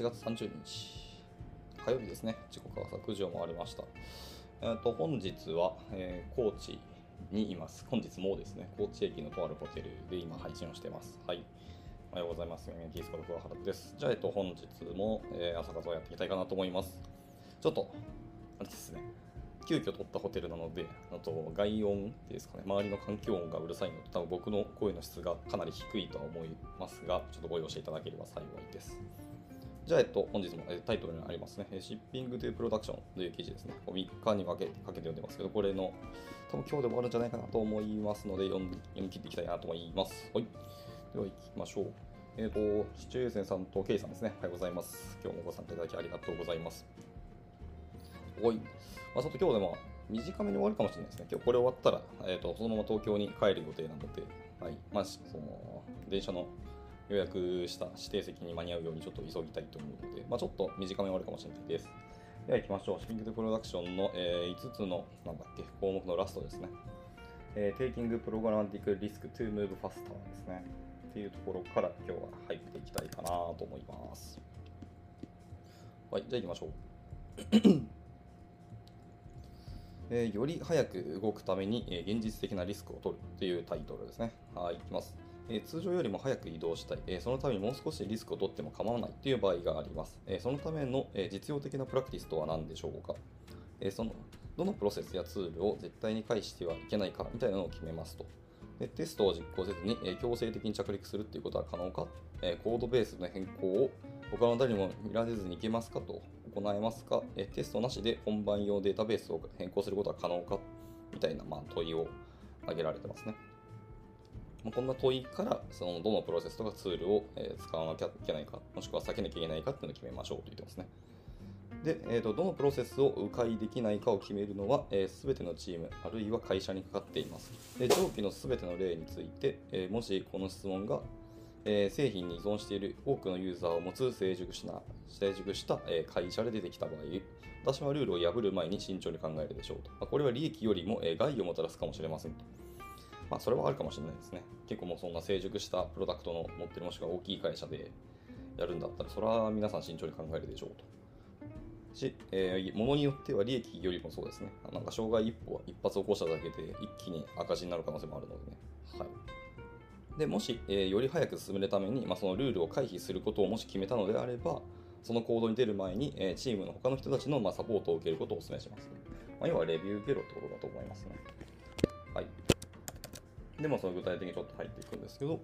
8月30日、火曜日ですね、時刻は朝9時を回りました。えー、と本日は、えー高知にいます。本日もですね、高知駅のとあるホテルで今配信をしています。はい。おはようございます。ミキースコル桑原です。じゃあ、えっと、本日も、えー朝活をやっていきたいかなと思います。ちょっと、あれですね、急遽取ったホテルなので、あと外音ですかね、周りの環境音がうるさいので、多分僕の声の質がかなり低いとは思いますが、ちょっとご容赦いただければ幸いです。じゃあ、えっと、本日もタイトルにありますね、シッピング・トゥ・プロダクションという記事ですね。3日に分けかけて読んでますけど、これの、多分今日で終わるんじゃないかなと思いますので、読ん読み切っていきたいなと思います。はい。では、行きましょう。えっ、と、シチュエーセンさんとケイさんですね。おはようございます。今日もご参加いただきありがとうございます。おい。まあ、ちょっと今日でも短めに終わるかもしれないですね。今日これ終わったら、えー、とそのまま東京に帰る予定なので、はいまあ、その電車の予約した指定席に間に合うようにちょっと急ぎたいと思うので、まあ、ちょっと短めに終わるかもしれないです。では行きましょう。シピング・トゥ・プロダクションの、え5つのなんだっけ項目のラストですね。えー、Taking Programmatic Risk to Move Faster ですね。っていうところから今日は入っていきたいかなと思います。はい、じゃあ行きましょう。えーより早く動くために、え現実的なリスクを取るというタイトルですね。はい、いきます。え通常よりも早く移動したい、えそのためにもう少しリスクを取っても構わないという場合があります。えそのための、え実用的なプラクティスとは何でしょうか、えそのどのプロセスやツールを絶対に介してはいけないかみたいなのを決めますと。でテストを実行せずに、え強制的に着陸するということは可能か、えコードベースの変更を他の誰にも見られずにいけますかと行えますか、えテストなしで本番用データベースを変更することは可能かみたいな、まあ、問いを挙げられてますね。まあこんな問いからそのどのプロセスとかツールを、え使わなきゃいけないか、もしくは避けなきゃいけないかっていうのを決めましょうと言ってますね。で、えーと、どのプロセスを迂回できないかを決めるのは、えー、全てのチーム、あるいは会社にかかっています。で上記の全ての例について、えーもしこの質問が、えー製品に依存している多くのユーザーを持つ成熟した成熟した、え会社で出てきた場合、私はルールを破る前に慎重に考えるでしょうと。まあ、これは利益よりも、え害をもたらすかもしれませんと。まあ、それはあるかもしれないですね。結構もうそんな成熟したプロダクトの持ってるもしくは大きい会社でやるんだったら、それは皆さん慎重に考えるでしょうと。し、えー、ものによっては利益よりもそうですね。なんか障害一歩、一発起こしただけで一気に赤字になる可能性もあるのでね。はい。でもし、えーより早く進めるために、まあ、そのルールを回避することをもし決めたのであれば、その行動に出る前に、えーチームの他の人たちの、まあ、サポートを受けることをお勧めします、ねまあ、要はレビュー受けろってことだと思いますね。で、まあ、その具体的にちょっと入っていくんですけど、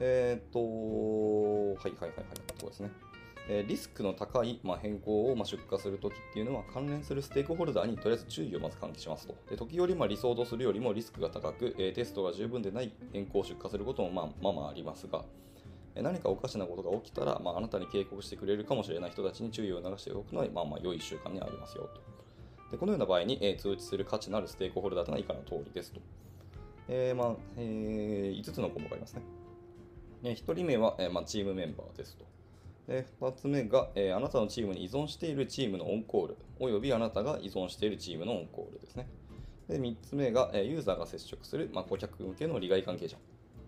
えーと、はいはいはいはい、そうですね。えーリスクの高い、まあ、変更を、まあ、出荷するときっていうのは関連するステークホルダーにとりあえず注意をまず喚起しますと。で時折、まあ、理想とするよりもリスクが高く、えーテストが十分でない変更を出荷することもまあまあまあありますが、えー何かおかしなことが起きたら、まあ、あなたに警告してくれるかもしれない人たちに注意を促しておくのは、まあまあ良い習慣にありますよと。でこのような場合に、えー通知する価値のあるステークホルダーというのは以下の通りですと。えーまあえ5つの項目ありますね。え1人目は、えーまあ、チームメンバーですと。で2つ目が、えーあなたのチームに依存しているチームのオンコール、およびあなたが依存しているチームのオンコールですね。で3つ目が、えーユーザーが接触する、まあ、顧客向けの利害関係者。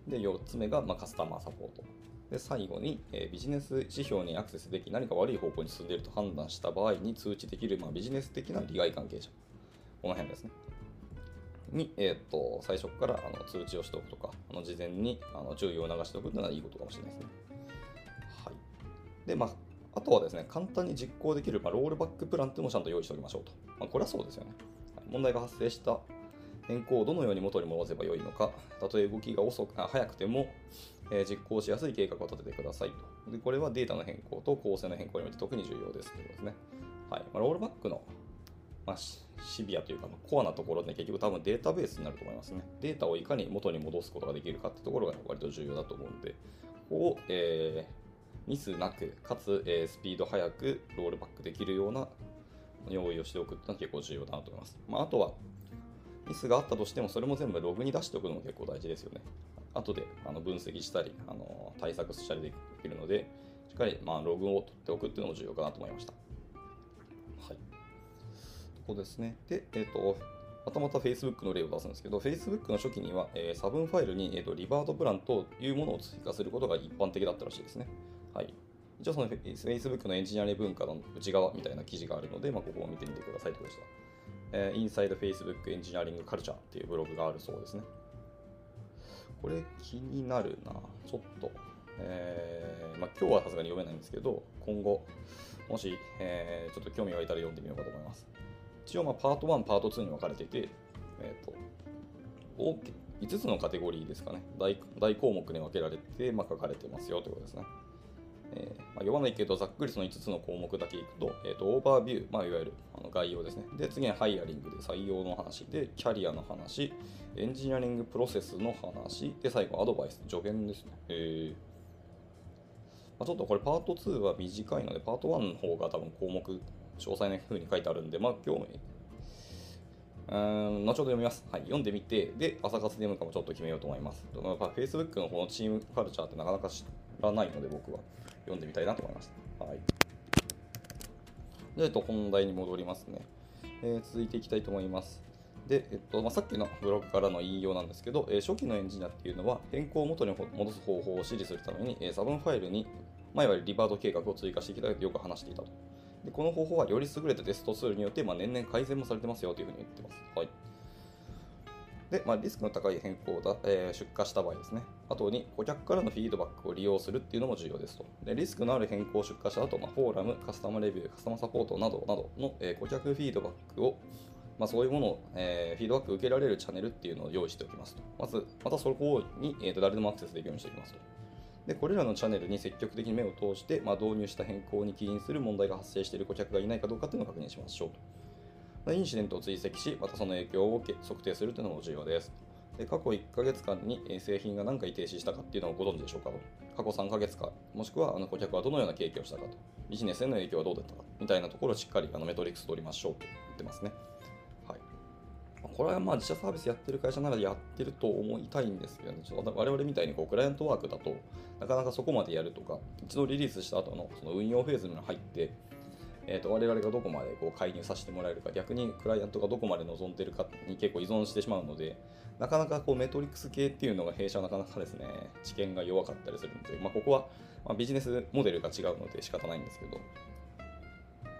で4つ目が、まあ、カスタマーサポート。で最後に、えービジネス指標にアクセスでき何か悪い方向に進んでいると判断した場合に通知できる、まあ、ビジネス的な利害関係者。この辺ですね。に、えー、と最初からあの通知をしておくとか、あの事前にあの注意を促しておくというのはいいことかもしれないですね。はい。で、まあ、あとはですね、簡単に実行できる、まあ、ロールバックプランっていうのもちゃんと用意しておきましょうと。まあ、これはそうですよね。問題が発生した変更をどのように元に戻せばよいのか、たとえ動きが遅くあ早くても、えー実行しやすい計画を立ててくださいと。でこれはデータの変更と構成の変更において特に重要ですということですね。はいまあ、ロールバックのまあ、シビアというか、まあコアなところで結局多分データベースになると思いますね。データをいかに元に戻すことができるかってところが割と重要だと思うんで、ここを、えーミスなく、かつ、えースピード速くロールバックできるような用意をしておくっていうのは結構重要だなと思います。まあ、あとは、ミスがあったとしても、それも全部ログに出しておくのも結構大事ですよね。後であの分析したり、あの対策したりできるので、しっかり、まあ、ログを取っておくっていうのも重要かなと思いました。こですね。で、えっ、と、またまた Facebook の例を出すんですけど、Facebook の初期には、えー差分ファイルに、えーとリバードプランというものを追加することが一般的だったらしいですね。はい。一応その Facebook のエンジニアリング文化の内側みたいな記事があるので、まあ、ここを見てみてくださいということでした。えー、Inside Facebook Engineering Culture っていうブログがあるそうですね。これ気になるな。ちょっと、えー、まあ、今日はさすがに読めないんですけど、今後、もし、えー、ちょっと興味がいたら読んでみようかと思います。一応、まあ、パート1、パート2に分かれていて、え、ー、と、5つのカテゴリーですかね。大大項目に分けられて、まあ、書かれてますよということですね。えーまあ、読まないけど、ざっくりその5つの項目だけいくと、えーと、オーバービュー、まあ、いわゆるあの概要ですね。で、次はハイアリングで採用の話で、キャリアの話、エンジニアリングプロセスの話、で、最後、アドバイス、助言ですね。えーまあ、ちょっとこれパート2は短いので、パート1の方が多分項目、詳細な風に書いてあるんで、まあ、興味、うん、後ほど読みます。はい、読んでみて、で、朝活で読むかもちょっと決めようと思います。やっぱ Facebook のこのチームカルチャーってなかなか知らないので、僕は読んでみたいなと思いました。はい。で、えっと、本題に戻りますね。えー、続いていきたいと思います。で、えっとまあ、さっきのブログからの引用なんですけど、えー、初期のエンジニアっていうのは変更を元に戻す方法を指示するために、えー、サブンファイルに、まあ、いわゆるリバード計画を追加していきたいとよく話していたと。でこの方法はより優れたテストツールによって、まあ、年々改善もされてますよというふうに言ってます。はいで、まあ、リスクの高い変更だ、えー、出荷した場合ですね。あとに、顧客からのフィードバックを利用するっていうのも重要ですと。でリスクのある変更を出荷した後、まあ、フォーラム、カスタマレビュー、カスタマサポートなどなどの、えー、顧客フィードバックを、まあ、そういうものを、えー、フィードバックを受けられるチャンネルっていうのを用意しておきますと。まず、またそこに、えー、と誰でもアクセスできるようにしておきますと。でこれらのチャンネルに積極的に目を通して、まあ、導入した変更に起因する問題が発生している顧客がいないかどうかというのを確認しましょうと。インシデントを追跡し、またその影響を測定するというのも重要です。で過去1ヶ月間に製品が何回停止したかっていうのをご存知でしょうかと。過去3ヶ月か、もしくはあの顧客はどのような経験をしたかと。ビジネスへの影響はどうだったかみたいなところをしっかりあのメトリックス取りましょうと言ってますね。これはまあ自社サービスやってる会社ならやってると思いたいんですけどね、ちょっと我々みたいにこうクライアントワークだとなかなかそこまでやるとか、一度リリースした後のその運用フェーズに入って、えーと、我々がどこまでこう介入させてもらえるか、逆にクライアントがどこまで望んでるかに結構依存してしまうので、なかなかこうメトリックス系っていうのが弊社はなかなかですね、知見が弱かったりするので、まあ、ここは、まビジネスモデルが違うので仕方ないんですけど、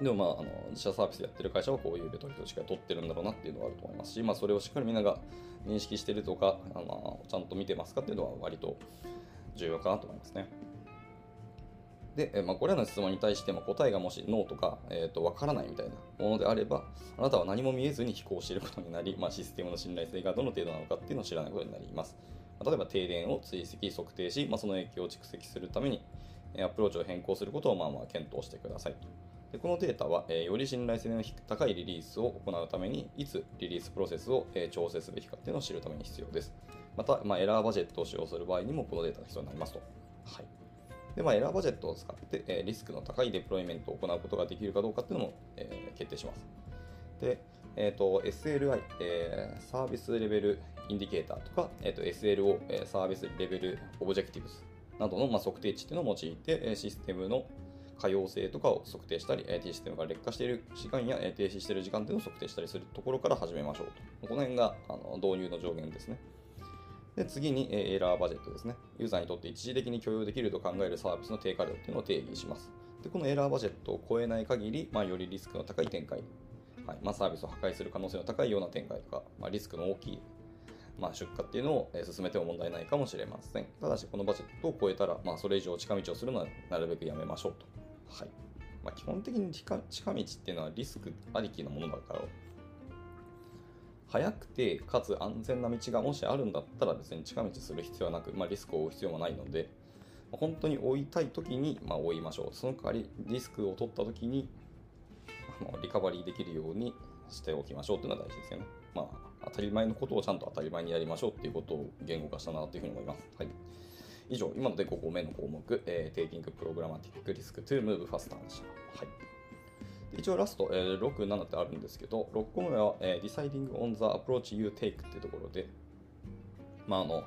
でもまあ、あの自社サービスやってる会社はこういうメトリックスしか取ってるんだろうなっていうのがあると思いますし、まあ、それをしっかりみんなが認識してるとか、あのちゃんと見てますかっていうのは割と重要かなと思いますね。で、まあ、これらの質問に対しても答えがもしノーとか、えー、と分からないみたいなものであれば、あなたは何も見えずに飛行していることになり、まあ、システムの信頼性がどの程度なのかっていうのを知らないことになります。例えば停電を追跡、測定し、まあ、その影響を蓄積するために、アプローチを変更することをまあまあ検討してくださいと。でこのデータは、え、より信頼性の高いリリースを行うために、いつリリースプロセスを、え、調整すべきかっていうのを知るために必要です。また、まあ、エラーバジェットを使用する場合にも、このデータが必要になりますと。はいで、まあ、エラーバジェットを使って、え、リスクの高いデプロイメントを行うことができるかどうかっていうのも、え、決定します。で、えーと、SLI、えー、 service level indicator とか、えーと、SLO、え、 service level objectives などの、まあ、測定値っていうのを用いて、システムの可用性とかを測定したり、システムが劣化している時間や停止している時間っていうのを測定したりするところから始めましょうと。この辺があの導入の上限ですね。で次に、え error budget ですね。ユーザーにとって一時的に許容できると考えるサービスの低下量っていうのを定義します。でこのエラーバジェットを超えない限り、まあ、よりリスクの高い展開、はいまあ、サービスを破壊する可能性の高いような展開とか、まあ、リスクの大きい、まあ、出荷っていうのを進めても問題ないかもしれません。ただし、このバジェットを超えたら、まあ、それ以上近道をするのはなるべくやめましょうと。はい。まあ、基本的に近道っていうのはリスクありきのものだから速くてかつ安全な道がもしあるんだったら別に近道する必要はなく、まあ、リスクを負う必要もないので本当に追いたい時に、まあ、追いましょう。その代わりリスクを取った時にあのリカバリーできるようにしておきましょうというのは大事ですよね。まあ当たり前のことをちゃんと当たり前にやりましょうっていうことを言語化したなというふうに思います、はい、以上今ので5個目の項目、えー、Taking Programmatic Risk to Move Faster でした、はい一応ラスト、えー、6、7ってあるんですけど、6個目は、えー、Deciding on the approach you take っていうところで、まあ、あの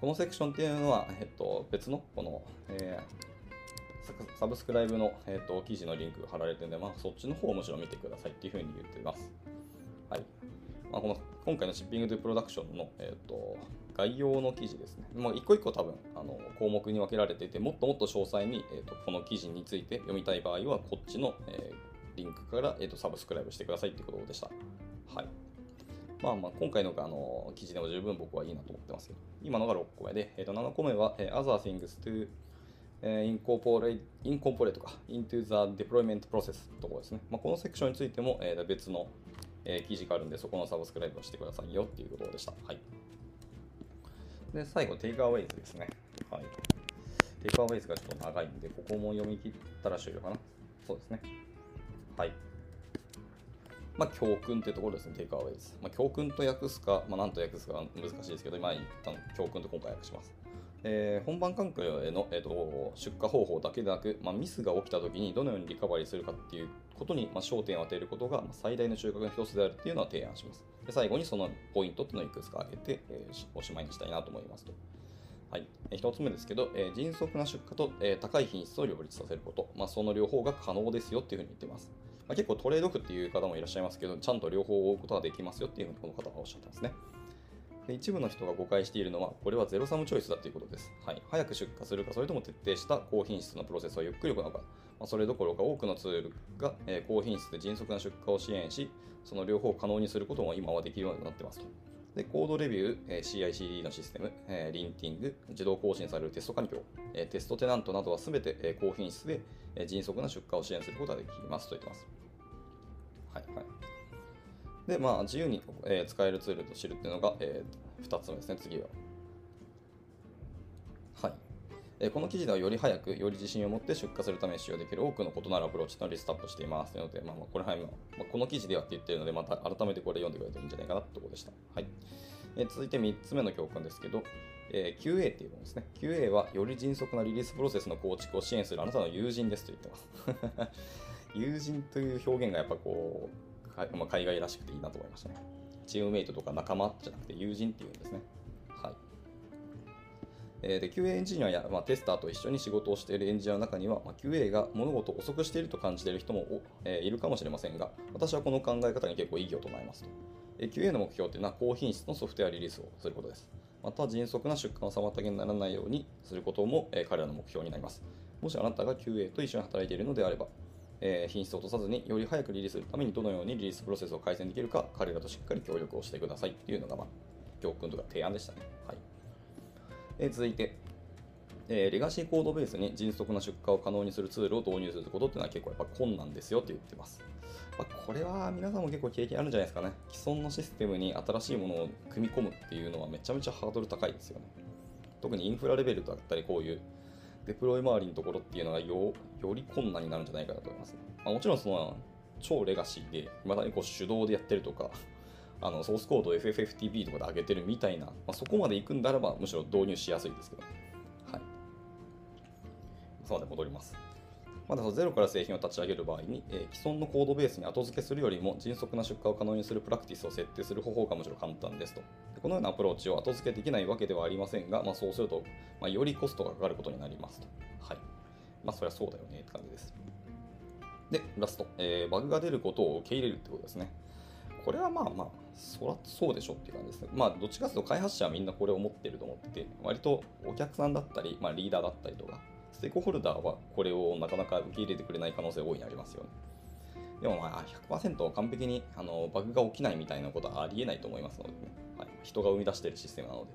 このセクションっていうのは、えっと、別のこの、えー、サブスクライブの、えっと、記事のリンクが貼られてるんで、まあ、そっちの方をむしろ見てくださいっていうふうに言っています。はい。まあ、この今回のシッピングとプロダクションの、えーと、概要の記事ですね。まあ、一個一個多分あの項目に分けられてて、もっともっと詳細に、えーと、この記事について読みたい場合は、こっちの、えー、リンクから、えーと、サブスクライブしてくださいということでした。はい。まあまあ、今回のあの記事でも十分僕はいいなと思ってますけど、今のが6個目で、えー、と7個目は、えー、Other things to え、インコーポレインコーポレートか、into the deployment process ところですね。まあ、このセクションについても、えー、別の、えー、記事があるんで、そこのサブスクライブをしてくださいよっていうことでした。はい。で、最後、テイクアウェイズですね。はい。テイクアウェイズがちょっと長いんで、ここも読み切ったら終了かな。そうですね。はい。まあ、教訓っていうところですね、テイクアウェイズ。まあ、教訓と訳すか、まあ、なんと訳すか難しいですけど、今一旦教訓と今回訳します。えー、本番環境への、えーと、出荷方法だけでなく、まあ、ミスが起きたときにどのようにリカバリーするかっていうことに、まあ、焦点を当てることが、まあ、最大の収穫の一つであるっていうのは提案します。で最後にそのポイントっていうのをいくつか挙げて、えー、おしまいにしたいなと思いますと。はい、1つ目ですけど、えー、迅速な出荷と、えー、高い品質を両立させること、まあ、その両方が可能ですよっていうふうに言ってます。まあ、結構トレードオフっていう方もいらっしゃいますけど、ちゃんと両方を追うことができますよっていうふうにこの方はおっしゃってますね。で一部の人が誤解しているのは、これはゼロサムチョイスだということです。はい、早く出荷するか、それとも徹底した高品質のプロセスをゆっくり行うか、まあ、それどころか多くのツールが、えー、高品質で迅速な出荷を支援し、その両方を可能にすることも今はできるようになってますと。で、コードレビュー、え、CICD のシステム、え、リンティング、自動更新されるテスト環境、え、テストテナントなどはすべて、え、高品質で、え、迅速な出荷を支援することができますと言ってます。はいはい。で、まあ、自由に、え、使えるツールと知るっていうのが、えー、2つ目ですね、次は。はい。この記事ではより早く、より自信を持って出荷するために使用できる多くの異なるアプローチのリストアップしていますので、まあ、まあこれは今、まあ、この記事ではって言ってるので、また改めてこれ読んでくれるといいんじゃないかなってところでした。はい。え続いて3つ目の教訓ですけど、えー、QA っていうものですね。QA はより迅速なリリースプロセスの構築を支援するあなたの友人ですと言ってます。友人という表現がやっぱこう、まあ、海外らしくていいなと思いましたね。チームメイトとか仲間じゃなくて友人っていうんですね。えー、で、QA エンジニアや、まあ、テスターと一緒に仕事をしているエンジニアの中には、まあ、QA が物事を遅くしていると感じている人も、えー、いるかもしれませんが、私はこの考え方に結構異議を唱えますと。えー、QA の目標というのは高品質のソフトウェアリリースをすることです。また迅速な出荷の妨げにならないようにすることも、え、彼らの目標になります。もしあなたが QA と一緒に働いているのであれば、え、品質を落とさずにより早くリリースするためにどのようにリリースプロセスを改善できるか彼らとしっかり協力をしてくださいっていうのが、まあ、教訓とか提案でしたね。え、続いて、えー、レガシーコードベースに迅速な出荷を可能にするツールを導入することっていうのは結構やっぱ困難ですよって言ってます。まあ、これは皆さんも結構経験あるんじゃないですかね。既存のシステムに新しいものを組み込むっていうのはめちゃめちゃハードル高いですよね。特にインフラレベルだったりこういうデプロイ周りのところっていうのがよより困難になるんじゃないかなと思います、まあ、もちろんその超レガシーで、まだにこう手動でやってるとか、あのソースコードを FFFTP とかで上げてるみたいな、まあ、そこまで行くんだらばむしろ導入しやすいですけど、はい。そうで戻ります。まだゼロから製品を立ち上げる場合に、えー、既存のコードベースに後付けするよりも迅速な出荷を可能にするプラクティスを設定する方法がむしろ簡単ですと。このようなアプローチを後付けできないわけではありませんが、まあ、そうすると、まあ、よりコストがかかることになりますと。はい。まあ、そりゃそうだよねって感じです。で、ラスト、えー、バグが出ることを受け入れるってことですね。これはまあまあ、そらそうでしょっていう感じです。まあ、どっちかというと開発者はみんなこれを持ってると思って、割とお客さんだったり、まあ、リーダーだったりとか、ステークホルダーはこれをなかなか受け入れてくれない可能性が大いにありますよね。でもまあ100%完璧にあのバグが起きないみたいなことはありえないと思いますのでね。はい、人が生み出しているシステムなので。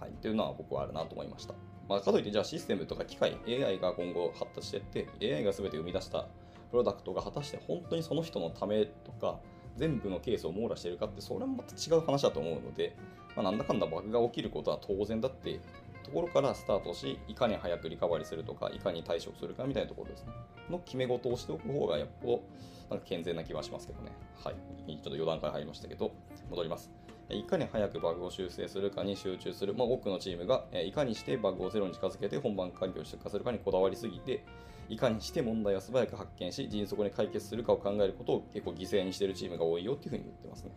はい、というのは僕はあるなと思いました。まあ、かといってじゃあシステムとか機械、AI が今後発達していって、AI が全て生み出したプロダクトが果たして本当にその人のためとか、全部のケースを網羅してるかって、それはまた違う話だと思うので、まあ、なんだかんだバグが起きることは当然だってところからスタートし、いかに早くリカバリーするとか、いかに対処するかみたいなところですね。の決め事をしておく方が、やっぱ、なんか健全な気はしますけどね。はい。ちょっと余談から入りましたけど、戻ります。いかに早くバグを修正するかに集中する、まあ、多くのチームがいかにしてバグをゼロに近づけて本番環境を出荷するかにこだわりすぎて、いかにして問題を素早く発見し、迅速に解決するかを考えることを結構犠牲にしているチームが多いよっていうふうに言ってますね。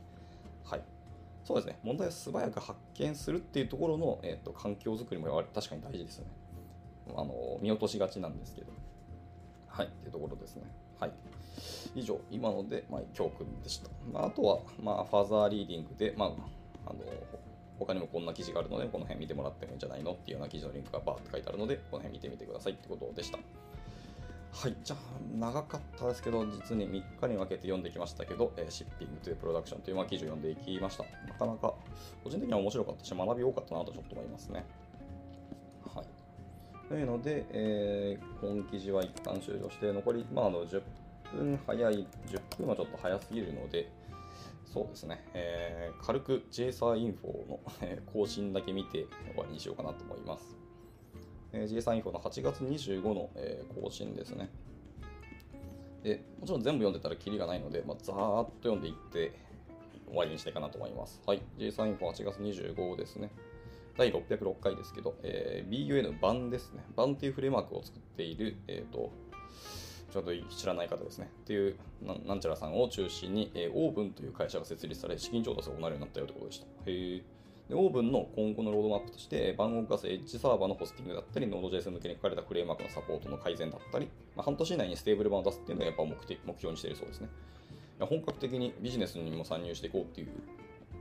はい。そうですね、問題を素早く発見するっていうところの、えーと、環境づくりも確かに大事ですよね。あの見落としがちなんですけど。はい、っていうところですね。はい。以上、今ので、まあ、教訓でした。まあ、あとは、まあ、ファーザーリーディングで、まあ、あの他にもこんな記事があるので、この辺見てもらってもいいんじゃないのっていうような記事のリンクがバーって書いてあるので、この辺見てみてくださいってことでした。はい、じゃあ、長かったですけど、実に3日に分けて読んできましたけど、えー、シッピングというプロダクションという記事を読んでいきました。なかなか、個人的には面白かったし、学び多かったなとちょっと思いますね。はい。というので、えー、本記事は一旦終了して、残り、まあ、あの10分早い、10分はちょっと早すぎるので、そうですね、えー、軽く JSA インフォの更新だけ見て終わりにしようかなと思います。えー、JSA インフォの8月25の、えー、更新ですね。でもちろん全部読んでたらキリがないので、まあ、ざーっと読んでいって終わりにしたいかなと思います。はい、j s インフォ8月25ですね。第606回ですけど、えー、BUN 版ですね。版っていうフレームワークを作っている、えっ、ー、と、ちょっと知らない方ですね。っていうなんちゃらさんを中心に、えー、 Oven という会社が設立され、資金調達が行われるようになったよということでした。へで Oven の今後のロードマップとして、 Bun を活かすエッジサーバーのホスティングだったり、Node.js 向けに書かれたフレームワークのサポートの改善だったり、まあ、半年以内に stable 版を出すっていうのがやっぱ目的目標にしているそうですね。本格的にビジネスにも参入していこうっていう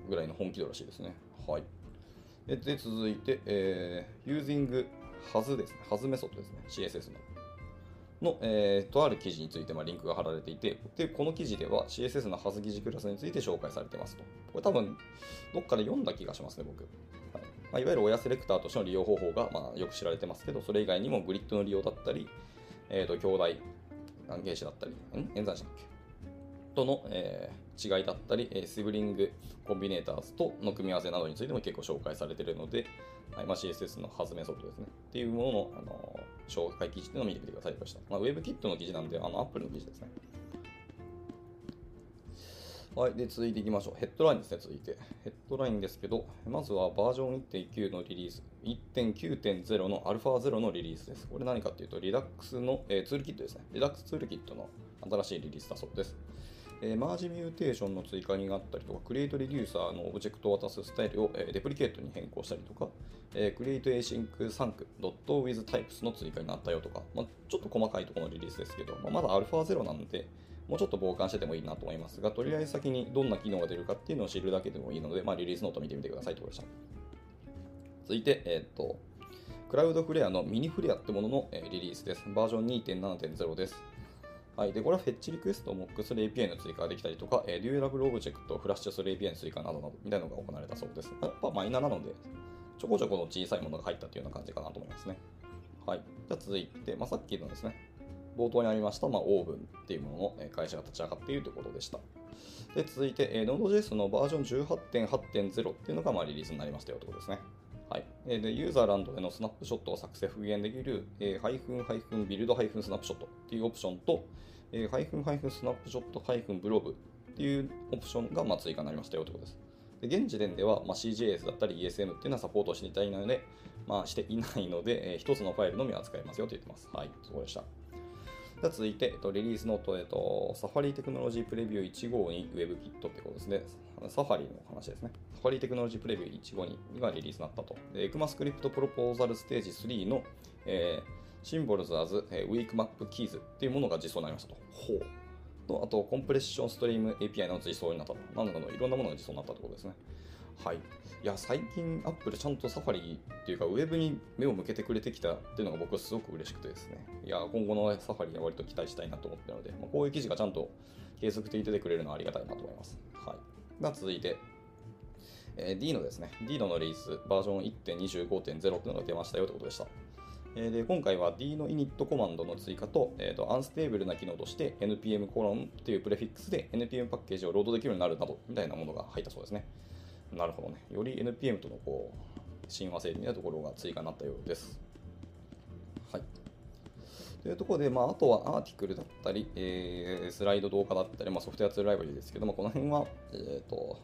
ぐらいの本気度らしいですね。はい。で、続いて、えー、using has ですね。has メソッドですね。CSS の。の、えー、とある記事について、まあ、リンクが貼られていて、で、この記事では CSS のハズ疑似クラスについて紹介されてますと。これ多分、どっかで読んだ気がしますね、僕。はいまあ、いわゆる親セレクターとしての利用方法が、まあ、よく知られてますけど、それ以外にもグリッドの利用だったり、えーと、兄弟関係者だったり、ん？演算者だっけ？との、えー、違いだったり、シブリングコンビネーターズとの組み合わせなどについても結構紹介されているので、はいまあ、CSS のハズメソッドですね。っていうものの、あの紹介記事っていうのを見てみてくださいました。まあ、WebKit の記事なんで、あの Apple の記事ですね。はい。で、続いていきましょう。ヘッドラインですね、続いて。ヘッドラインですけど、まずはバージョン1.9のリリース、1.9.0の α0 のリリースです。これ何かっていうと、リダックスの、えー、ツールキットですね。リダックスツールキットの新しいリリースだそうです。えー、 merge mutation の追加になったりとか、 createReducer のオブジェクトを渡すスタイルを、えー、 deprecate に変更したりとか、えー、 createAsyncThunk .withTypes の追加になったよとか、まあ、ちょっと細かいところのリリースですけど、まあ、まだ α0 なので、もうちょっと傍観しててもいいなと思いますが、とりあえず先にどんな機能が出るかっていうのを知るだけでもいいので、まあ、リリースノート見てみてくださいということでした。続いて、えっ、と、 Cloudflare の Miniflare ってものの、えリリースです。バージョン2.7.0です。はい、でこれはフェッチリクエスト、モックス API の追加ができたりとか、えー、 Durable Object、フラッシュする API の追加などなどみたいなのが行われたそうです。やっぱマイナーなので、ちょこちょこの小さいものが入ったというような感じかなと思いますね。はい。じゃあ続いて、まあ、さっきのですね、冒頭にありました、まあ、 Oven っていうものの会社が立ち上がっているということでした。で続いて、えー、Node.js のバージョン18.8.0っていうのがまあリリースになりましたよということですね。はい、でユーザーランドでのスナップショットを作成復元できる、えー、ハイフンハイフン build ハイフン snapshot っていうオプションと、えー、ハイフンハイフン snapshot ハイフン blob っていうオプションがまあ追加になりましたよということです。で現時点では、まあ、CJS だったり ESM っていうのはサポートしていたいので、まあ、していないので、えー、1つのファイルのみは使えますよと言ってます。はい、そうでした。では続いて、えっと、リリースノート、えっと、 Safari Technology Preview 1号に WebKit ってことですね。サファリの話ですね。 Safari Technology Preview 152がリリースになったと。 ECMAScript proposal stage 3の、えー、シンボルズ as ウィークマップキーズっていうものが実装になりましたと。ほう。とあと、 Compression Stream API の実装になったと。などなど、いろんなものが実装になったということですね。はい。いや、最近、アップルちゃんとサファリっていうか、ウェブに目を向けてくれてきたっていうのが僕はすごく嬉しくてですね。いや、今後のサファリは割と期待したいなと思ってるので、まあ、こういう記事がちゃんと継続的に出てくれるのはありがたいなと思います。はい。では続いて、えー、Dino ですね。 Deno のリリース、バージョン1.25.0っていうのが出ましたよということでした。えで今回は D の init コマンドの追加と,、えーと、アンステーブルな機能として npm コロンというプレフィックスで npm パッケージをロードできるようになるなどみたいなものが入ったそうですね。なるほどね。より npm とのこう親和性みたいなところが追加になったようです。はい。というところで、まあ、あとはアーティクルだったり、えー、スライド動画だったり、まあ、ソフトウェアツールライブラリですけども、この辺は、え、ー、と、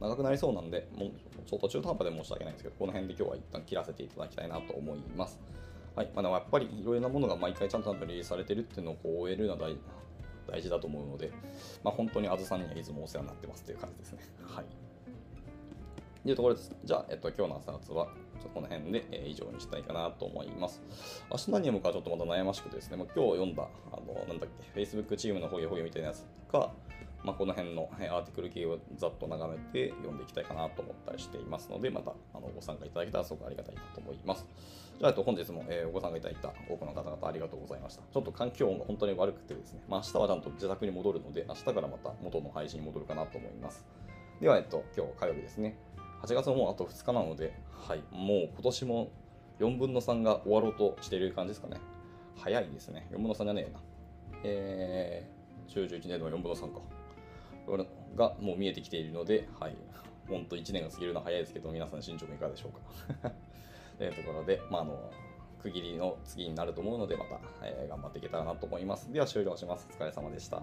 長くなりそうなんで、もうちょっと中途半端で申し訳ないんですけど、この辺で今日は一旦切らせていただきたいなと思います。はいまあ、でもやっぱりいろいろなものが毎回ちゃんとリリースされてるっていうのをこう終えるのは大大事だと思うので、まあ、本当にあずさんにはいつもお世話になってますという感じですね。はいというところです。じゃあ、えっと、今日の朝活は、ちょっとこの辺で、えー、以上にしたいかなと思います。明日何読むかちょっとまた悩ましくてですね、もう今日読んだ、あの、なんだっけ、Facebook チームのほげほげみたいなやつか、まあ、この辺のアーティクル系をざっと眺めて読んでいきたいかなと思ったりしていますので、またあのご参加いただけたらすごくありがたいなと思います。じゃあ、と本日も、えー、ご参加いただいた多くの方々ありがとうございました。ちょっと環境音が本当に悪くてですね、まあ、明日はちゃんと自宅に戻るので、明日からまた元の配信に戻るかなと思います。では、えっと、今日火曜日ですね。8月ももうあと2日なので、はい、もう今年も4分の3が終わろうとしている感じですかね。早いですね。4分の3じゃねえな。えー、中11年の4分の3か。がもう見えてきているので、はい、本当1年が過ぎるのは早いですけど、皆さん進捗いかがでしょうか。というところで、まあ、あの、区切りの次になると思うので、また、えー、頑張っていけたらなと思います。では終了します。お疲れ様でした。